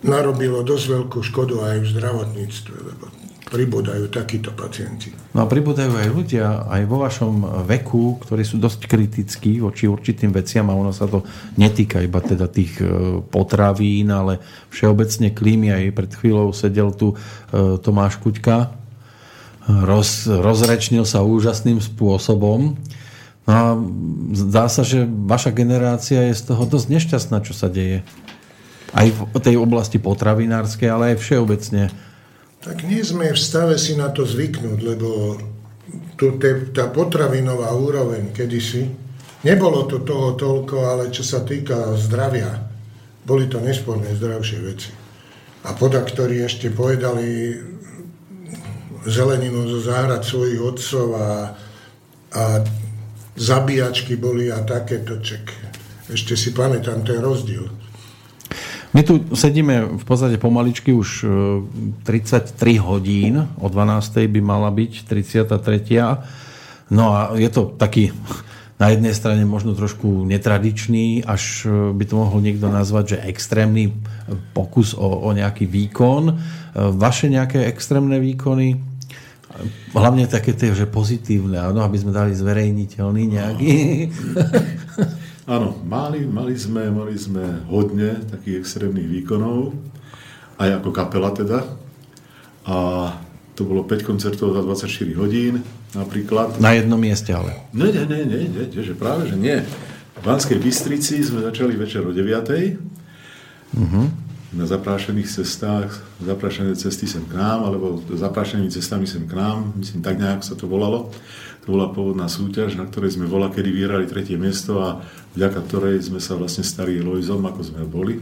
narobilo dosť veľkú škodu aj v zdravotníctve, lebo pribúdajú takíto pacienti. No a pribúdajú aj ľudia, aj vo vašom veku, ktorí sú dosť kritickí voči určitým veciam a ono sa to netýka iba teda tých e, potravín, ale všeobecne klímy. Aj pred chvíľou sedel tu e, Tomáš Kuťka, roz, rozrečnil sa úžasným spôsobom. No a zdá sa, že vaša generácia je z toho dosť nešťastná, čo sa deje. Aj v tej oblasti potravinárskej, ale aj všeobecne tak nie sme v stave si na to zvyknúť, lebo tu te, tá potravinová úroveň kedysi, nebolo to toho toľko, ale čo sa týka zdravia, boli to nesporne zdravšie veci. A podaktori ešte povedali zeleninu zo záhrad svojich otcov a, a zabíjačky boli a takéto ček. Ešte si pamätám ten rozdiel. My tu sedíme v podstate pomaličky už 33 e, hodín, o 12. by mala byť 33. No a je to taký na jednej strane možno trošku netradičný, až e, by to mohol niekto nazvať, že extrémny pokus o, o nejaký výkon. E, vaše nejaké extrémne výkony? Hlavne také tie, že pozitívne, no, aby sme dali zverejniteľný nejaký. Áno, mali, mali, sme, mali sme hodne takých extrémnych výkonov, aj ako kapela teda. A to bolo 5 koncertov za 24 hodín napríklad. Na jednom mieste ale. Nie, nie, nie, nie, nie, že práve, že nie. V Banskej Bystrici sme začali večer o 9. Uh-huh. Na zaprášených cestách, zaprášené cesty sem k nám, alebo zaprášenými cestami sem k nám, myslím, tak nejak sa to volalo. To bola pôvodná súťaž, na ktorej sme vola, kedy vyhrali tretie miesto a vďaka ktorej sme sa vlastne stali Lojzom, ako sme boli.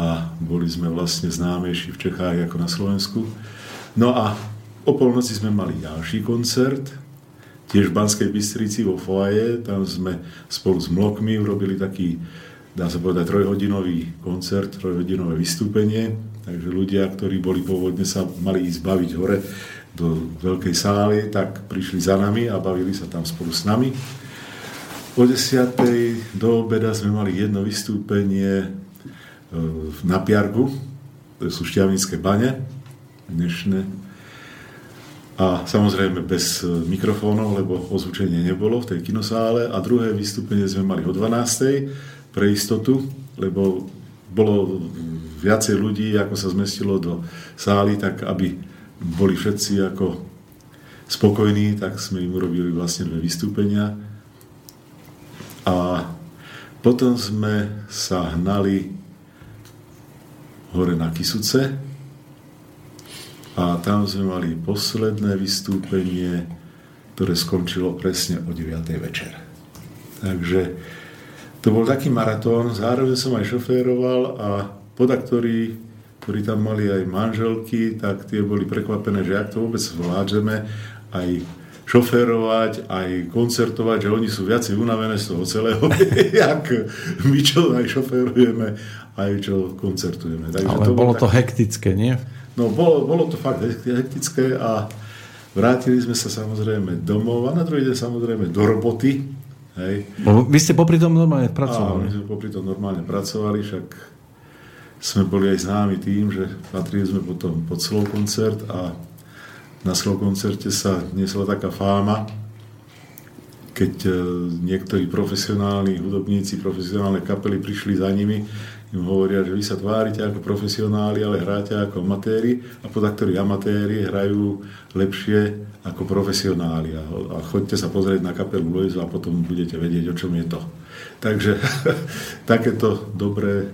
A boli sme vlastne známejší v Čechách ako na Slovensku. No a o polnoci sme mali ďalší koncert, tiež v Banskej Bystrici vo foaje, tam sme spolu s Mlokmi urobili taký, dá sa povedať, trojhodinový koncert, trojhodinové vystúpenie, takže ľudia, ktorí boli pôvodne sa mali ísť baviť hore do veľkej sály, tak prišli za nami a bavili sa tam spolu s nami. O 10. do obeda sme mali jedno vystúpenie e, na Piargu, to sú šťavnické bane, dnešné a samozrejme bez e, mikrofónov, lebo ozvučenie nebolo v tej kinosále. A druhé vystúpenie sme mali o 12. pre istotu, lebo bolo viacej ľudí, ako sa zmestilo do sály, tak aby boli všetci ako spokojní, tak sme im urobili vlastne dve vystúpenia. A potom sme sa hnali hore na Kisuce, a tam sme mali posledné vystúpenie, ktoré skončilo presne o 9. večer. Takže to bol taký maratón, zároveň som aj šoféroval a podaktori, ktorí tam mali aj manželky, tak tie boli prekvapené, že ak to vôbec zvládžeme, aj šoférovať, aj koncertovať, že oni sú viacej unavené z toho celého, jak my, čo aj šoférujeme, aj čo koncertujeme. Takže Ale to bolo tak... to hektické, nie? No bolo, bolo to fakt hektické a vrátili sme sa samozrejme domov a na druhý deň samozrejme do roboty. Hej. Vy ste popri tom normálne pracovali? Áno, my sme popri tom normálne pracovali, však sme boli aj známi tým, že patrili sme potom pod slow koncert a na slow koncerte sa niesla taká fáma, keď e, niektorí profesionálni hudobníci, profesionálne kapely prišli za nimi, im hovoria, že vy sa tvárite ako profesionáli, ale hráte ako amatéri a podľa ktorí amatéri hrajú lepšie ako profesionáli. A, a choďte sa pozrieť na kapelu Loizu a potom budete vedieť, o čom je to. Takže takéto dobré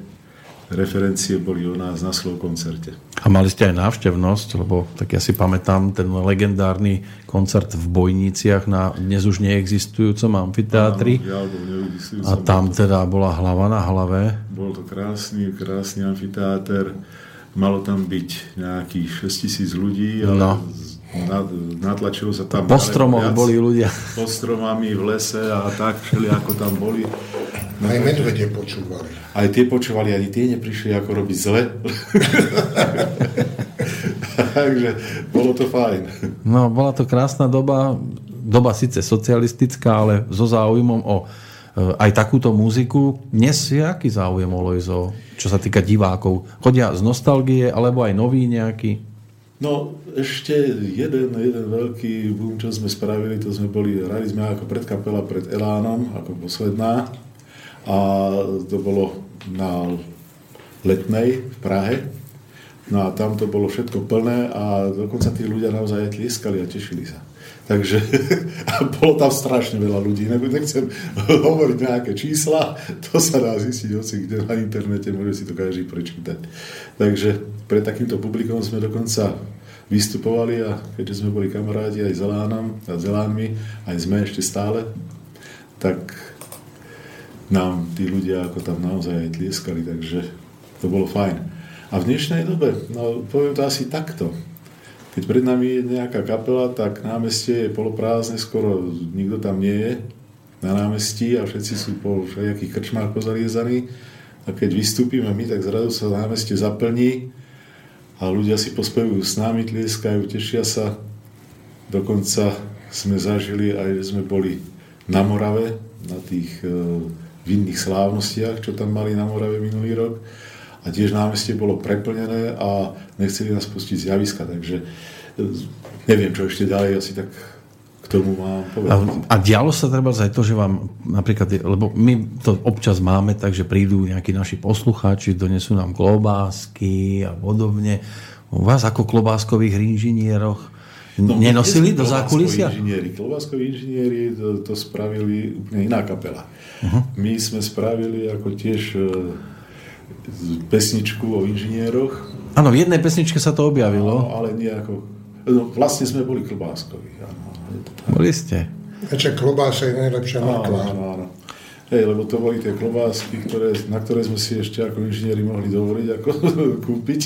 referencie boli u nás na slovo koncerte. A mali ste aj návštevnosť, lebo tak ja si pamätám ten legendárny koncert v Bojniciach na dnes už neexistujúcom amfiteátri. Áno, a tam teda bola hlava na hlave. Bol to krásny, krásny amfiteáter. Malo tam byť nejakých 6 tisíc ľudí, ale no. Natlačilo sa tam... Po stromoch boli ľudia. Po stromami v lese a tak, všeli ako tam boli. No, aj medvede počúvali. Aj tie počúvali, ani tie neprišli ako robiť zle. Takže bolo to fajn. No, bola to krásna doba, doba síce socialistická, ale so záujmom o e, aj takúto muziku. Dnes je aký záujem o Lojzo, čo sa týka divákov? Chodia z nostalgie, alebo aj nový nejaký? No, ešte jeden, jeden veľký boom, čo sme spravili, to sme boli, hrali sme ako predkapela pred Elánom, ako posledná a to bolo na Letnej v Prahe. No a tam to bolo všetko plné a dokonca tí ľudia naozaj aj tlieskali a tešili sa. Takže bolo tam strašne veľa ľudí. Nechcem hovoriť nejaké čísla, to sa dá zistiť hoci kde na internete, môže si to každý prečítať. Takže pre takýmto publikom sme dokonca vystupovali a keďže sme boli kamarádi aj s Elánom a s Elánmi, aj sme ešte stále, tak nám tí ľudia ako tam naozaj aj tlieskali, takže to bolo fajn. A v dnešnej dobe, no poviem to asi takto, keď pred nami je nejaká kapela, tak námestie je poloprázdne, skoro nikto tam nie je na námestí a všetci sú po všetkých krčmách pozaliezaní. A keď vystúpime my, tak zrazu sa námestie zaplní a ľudia si pospevujú s nami, tlieskajú, tešia sa. Dokonca sme zažili aj, že sme boli na Morave, na tých e, vinných slávnostiach, čo tam mali na Morave minulý rok. A tiež námestie bolo preplnené a nechceli nás pustiť z javiska, takže e, neviem, čo ešte ďalej asi tak k tomu mám povedať. A, a dialo sa treba aj to, že vám napríklad, lebo my to občas máme, takže prídu nejakí naši poslucháči, donesú nám klobásky a podobne. U vás ako klobáskových inžinieroch nenosili my do zákulisia? Inžinieri. Klobáskoví inžinieri to, to spravili úplne iná kapela. Uh-huh. My sme spravili ako tiež e, pesničku o inžinieroch, Áno, v jednej pesničke sa to objavilo. no, ale nie ako... No, vlastne sme boli klobáskoví. Áno. Boli ste. Večer klobása je najlepšia Áno, mrkva. áno, áno. Hej, lebo to boli tie klobásky, ktoré, na ktoré sme si ešte ako inžinieri mohli dovoliť ako kúpiť.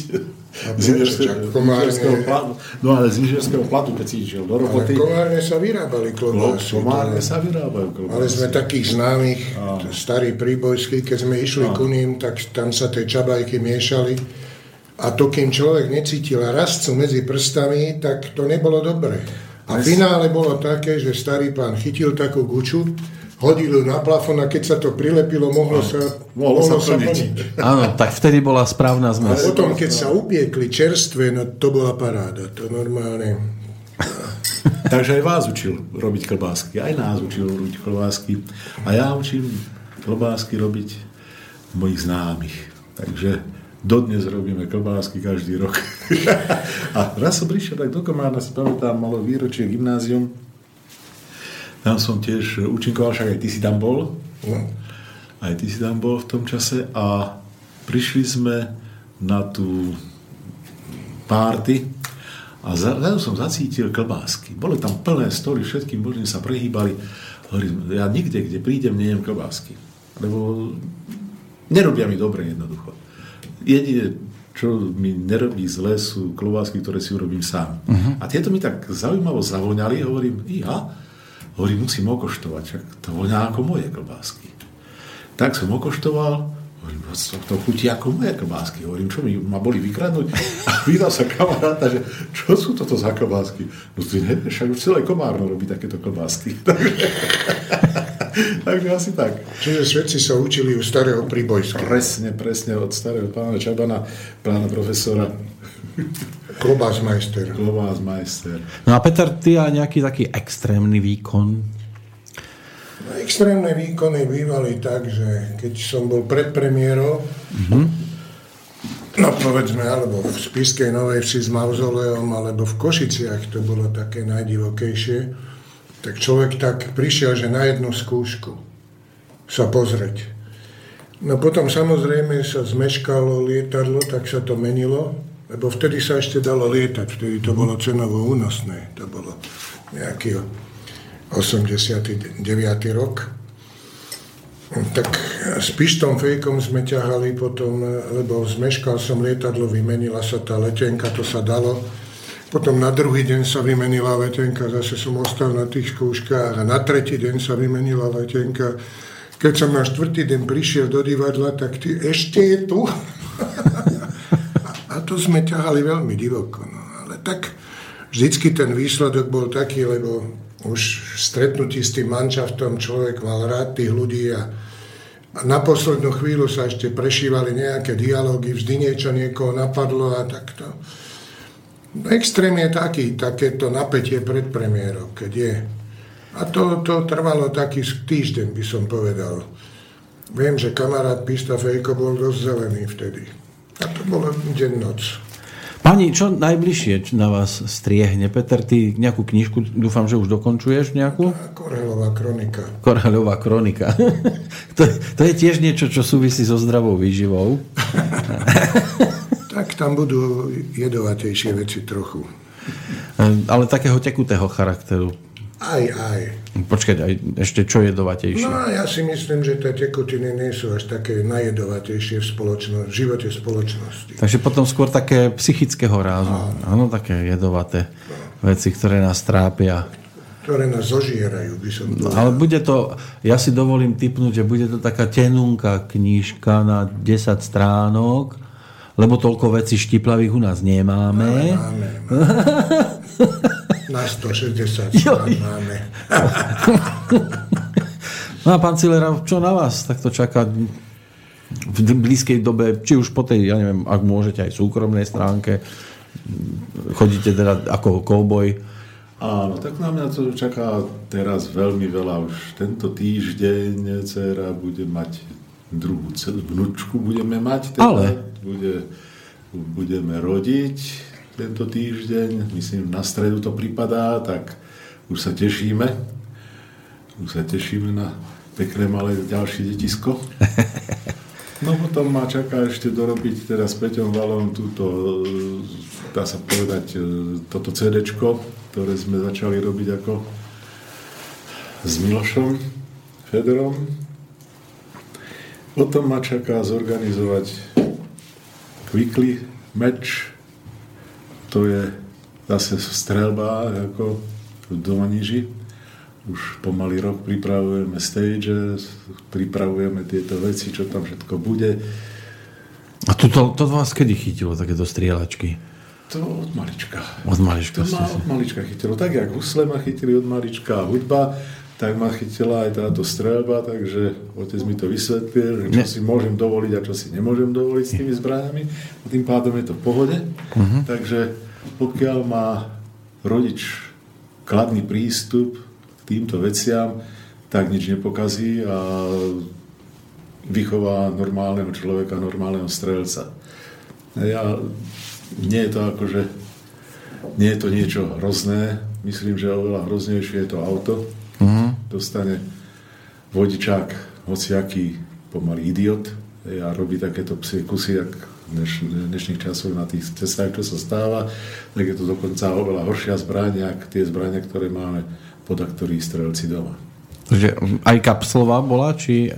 A Z inžinierského- komárne- platu. No ale z inžinierského platu, keď si išiel do Ale roboty, komárne sa vyrábali klobásy. komárne To- sa vyrábajú klobásy. Mali sme takých známych, starí príbojskí, keď sme išli ku ním, tak tam sa tie čabajky miešali. A to, kým človek necítil rastcu medzi prstami, tak to nebolo dobre. A v finále bolo také, že starý pán chytil takú guču, hodil ju na plafón a keď sa to prilepilo, mohlo sa, Mohlo sa plniť. Áno, tak vtedy bola správna A zmes. potom, keď sa upiekli čerstvé, no to bola paráda. To normálne... Takže aj vás učil robiť klobásky, aj nás učil robiť klobásky. A ja učím klobásky robiť mojich známych. Takže dodnes robíme klobásky každý rok. a raz som prišiel tak do Komárna, si pamätám, malo výročie gymnázium. Tam som tiež účinkoval, však aj ty si tam bol. No. Aj ty si tam bol v tom čase a prišli sme na tú párty a zrazu som zacítil klobásky. Boli tam plné stoly, všetky možne sa prehýbali. Hovorím, ja nikde, kde prídem, nejem klobásky. Lebo nerobia mi dobre jednoducho. Jedine, čo mi nerobí zle, sú klobásky, ktoré si urobím sám. Uh-huh. A tieto mi tak zaujímavo zavoňali, hovorím, ja, hovorím, musím okoštovať, však to voňa ako moje klobásky. Tak som okoštoval, hovorím, to, to chutí ako moje klobásky. Hovorím, čo mi ma boli vykradnúť? A vydal sa kamaráta, že čo sú toto za klobásky? No ty nevieš, však už celé Komárno robí takéto klobásky. Takže asi tak. Čiže svedci sa učili u starého príbojského. Presne, presne od starého pána Čabana, pána profesora Klobásmajster. Globás majster. No a Peter, ty a nejaký taký extrémny výkon? No, extrémne výkony bývali tak, že keď som bol pred premiérou, no povedzme, alebo v Spiskej Novej Vsi s mauzoleom, alebo v Košiciach, to bolo také najdivokejšie, tak človek tak prišiel, že na jednu skúšku sa pozrieť. No potom samozrejme sa zmeškalo lietadlo, tak sa to menilo, lebo vtedy sa ešte dalo lietať, vtedy to bolo cenovo únosné, to bolo nejaký 89. rok. Tak s Pištom Fejkom sme ťahali potom, lebo zmeškal som lietadlo, vymenila sa tá letenka, to sa dalo. Potom na druhý deň sa vymenila letenka, zase som ostal na tých skúškach a na tretí deň sa vymenila letenka. Keď som na štvrtý deň prišiel do divadla, tak ty ešte je tu. a to sme ťahali veľmi divoko. No. Ale tak vždycky ten výsledok bol taký, lebo už stretnutí s tým manšaftom človek mal rád tých ľudí a, a na poslednú chvíľu sa ešte prešívali nejaké dialógy, vždy niečo niekoho napadlo a takto. Extrém je taký, takéto napätie pred premiérou, keď je. A to, to trvalo taký týždeň, by som povedal. Viem, že kamarát Pista Fejko bol dosť zelený vtedy. A to bolo deň noc. Pani, čo najbližšie na vás striehne? Peter, ty nejakú knižku, dúfam, že už dokončuješ nejakú? A Korhelová kronika. Koraľová kronika. to, je- to je tiež niečo, čo súvisí so zdravou výživou. Tak tam budú jedovatejšie veci trochu. Ale takého tekutého charakteru. Aj, aj. Počkať, aj ešte čo jedovatejšie. No ja si myslím, že tie tekutiny nie sú až také najedovatejšie v, spoločno- v živote spoločnosti. Takže potom skôr také psychického rázu. Áno, také jedovaté veci, ktoré nás trápia. Ktoré nás zožierajú, by som No, povedal. ale bude to, ja si dovolím typnúť, že bude to taká tenunká knižka na 10 stránok, lebo toľko vecí štiplavých u nás nemáme. Máme, máme. Na 160 strán máme. No a pán Cilera, čo na vás takto čaká v blízkej dobe, či už po tej, ja neviem, ak môžete aj súkromnej stránke, chodíte teda ako kouboj, Áno, tak na mňa to čaká teraz veľmi veľa. Už tento týždeň dcera bude mať druhú vnúčku budeme mať. Teda. Ale? Bude, budeme rodiť. tento týždeň, myslím na stredu to pripadá, tak už sa tešíme. Už sa tešíme na pekné malé ďalšie detisko. No potom ma čaká ešte dorobiť teda s Peťom Valom túto, dá sa povedať, e, toto CD, ktoré sme začali robiť ako s Milošom Federom. Potom ma čaká zorganizovať Quickly match, to je zase strelba ako v Domaniži už pomaly rok pripravujeme stage, pripravujeme tieto veci, čo tam všetko bude. A to, to, to vás kedy chytilo, takéto strieľačky? To od malička. Od malička to ma od malička chytilo. Tak, jak husle ma chytili od malička hudba, tak ma chytila aj táto strelba, takže otec mi to vysvetlil, čo si môžem dovoliť a čo si nemôžem dovoliť s tými zbraniami. A tým pádom je to v pohode. Uh-huh. Takže pokiaľ má rodič kladný prístup týmto veciam, tak nič nepokazí a vychová normálneho človeka, normálneho strelca. Ja, nie je to akože, nie je to niečo hrozné, myslím, že oveľa hroznejšie je to auto. Dostane vodičák, hociaký pomalý idiot a robí takéto psie kusy, jak dneš, dnešných časov na tých cestách, čo sa stáva, tak je to dokonca oveľa horšia zbraň, ako tie zbrania, ktoré máme podaktorí strelci doma. Takže aj kapslová bola, či...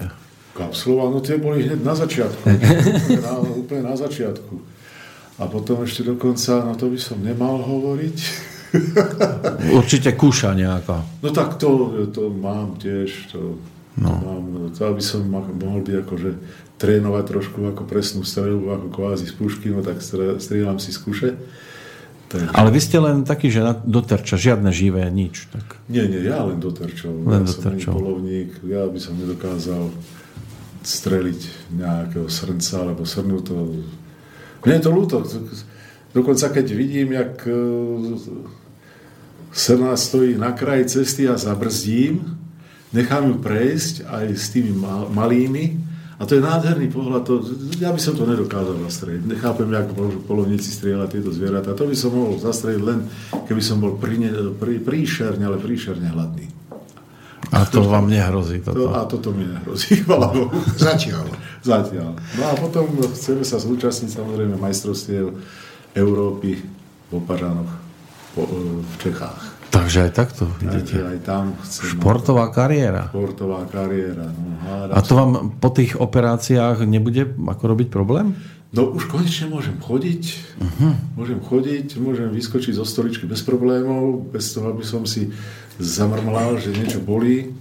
Kapslová, no tie boli hneď na začiatku. na, úplne na začiatku. A potom ešte dokonca, no to by som nemal hovoriť. Určite kúša nejaká. No tak to, to mám tiež. To, no. to, mám, to aby som mohol byť akože trénovať trošku ako presnú strelbu, ako kvázi z pušky, no tak strieľam si z kuše. Takže... Ale vy ste len taký, že do terča, žiadne živé, nič. Tak. Nie, nie, ja len do terčov. Len ja do terčov. som polovník, ja by som nedokázal streliť nejakého srnca alebo srnúto. Mne je to ľúto. Dokonca keď vidím, jak e, srna stojí na kraji cesty a zabrzdím, nechám ju prejsť aj s tými malými, a to je nádherný pohľad. To, ja by som to nedokázal zastreliť. Nechápem, ako môžu polovníci strieľať tieto zvieratá. To by som mohol zastreliť len, keby som bol prí, prí, príšerne, ale príšerne hladný. A to, to vám nehrozí toto? To, a toto mi nehrozí, chvala Bohu. Zatiaľ. Zatiaľ. No a potom chceme sa zúčastniť samozrejme majstrovstiev Európy v Opažanoch v Čechách. Takže aj takto vidíte. aj tam chcem, Športová kariéra. Športová kariéra. No, a to vám po tých operáciách nebude ako robiť problém? No už konečne môžem chodiť, uh-huh. môžem chodiť, môžem vyskočiť zo stoličky bez problémov, bez toho, aby som si zamrmlal, že niečo bolí.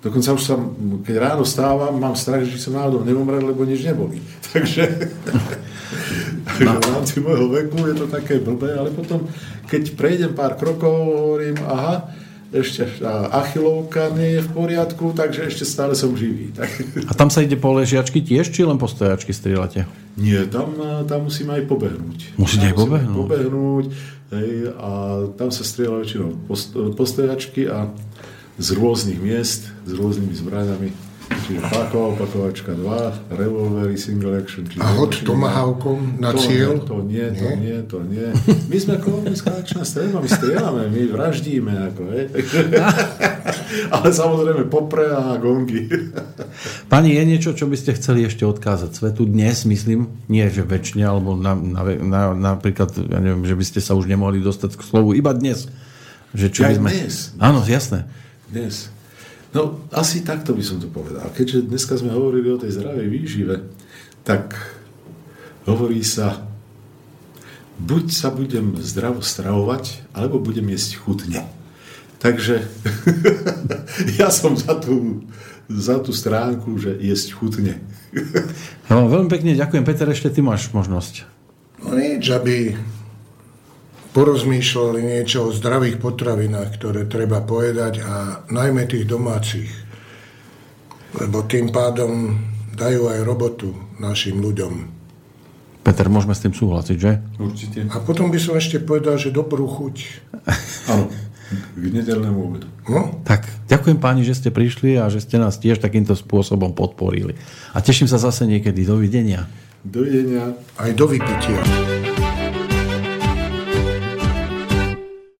Dokonca už som, keď ráno stávam, mám strach, že som náhodou neumrel, lebo nič nebolí. Takže no. v rámci môjho veku je to také blbé, ale potom keď prejdem pár krokov, hovorím, aha, ešte achilovka nie je v poriadku, takže ešte stále som živý. Tak. A tam sa ide po ležiačky tiež, či len po stojačky strieľate? Nie, tam, tam musíme aj pobehnúť. Musíte aj pobehnúť? pobehnúť hej, a tam sa strieľa väčšinou po stojačky a z rôznych miest, s rôznymi zbraňami Čiže páková opakovačka 2, revolvery, single action. Čiže a hod tomahawkom na to cieľ? Nie, to nie, to nie, nie, to nie. My sme kolonická akčná strelba, my strieľame, my vraždíme. Ako, hej. Ale samozrejme popre a gongy. Pani, je niečo, čo by ste chceli ešte odkázať svetu dnes, myslím? Nie, že väčšine, alebo na, na, na, napríklad, ja neviem, že by ste sa už nemohli dostať k slovu, iba dnes. Že čo ja by sme... dnes? Áno, jasné. Dnes. No, asi takto by som to povedal. Keďže dneska sme hovorili o tej zdravej výžive, tak hovorí sa, buď sa budem zdravo stravovať, alebo budem jesť chutne. Takže ja som za tú, za tú stránku, že jesť chutne. no, veľmi pekne ďakujem. Peter, ešte ty máš možnosť. No nič, aby porozmýšľali niečo o zdravých potravinách, ktoré treba povedať a najmä tých domácich. Lebo tým pádom dajú aj robotu našim ľuďom. Peter, môžeme s tým súhlasiť, že? Určite. A potom by som ešte povedal, že dobrú chuť. Áno, k nedelnému obedu. No? Tak, ďakujem páni, že ste prišli a že ste nás tiež takýmto spôsobom podporili. A teším sa zase niekedy. Dovidenia. Dovidenia. Aj do vypitia.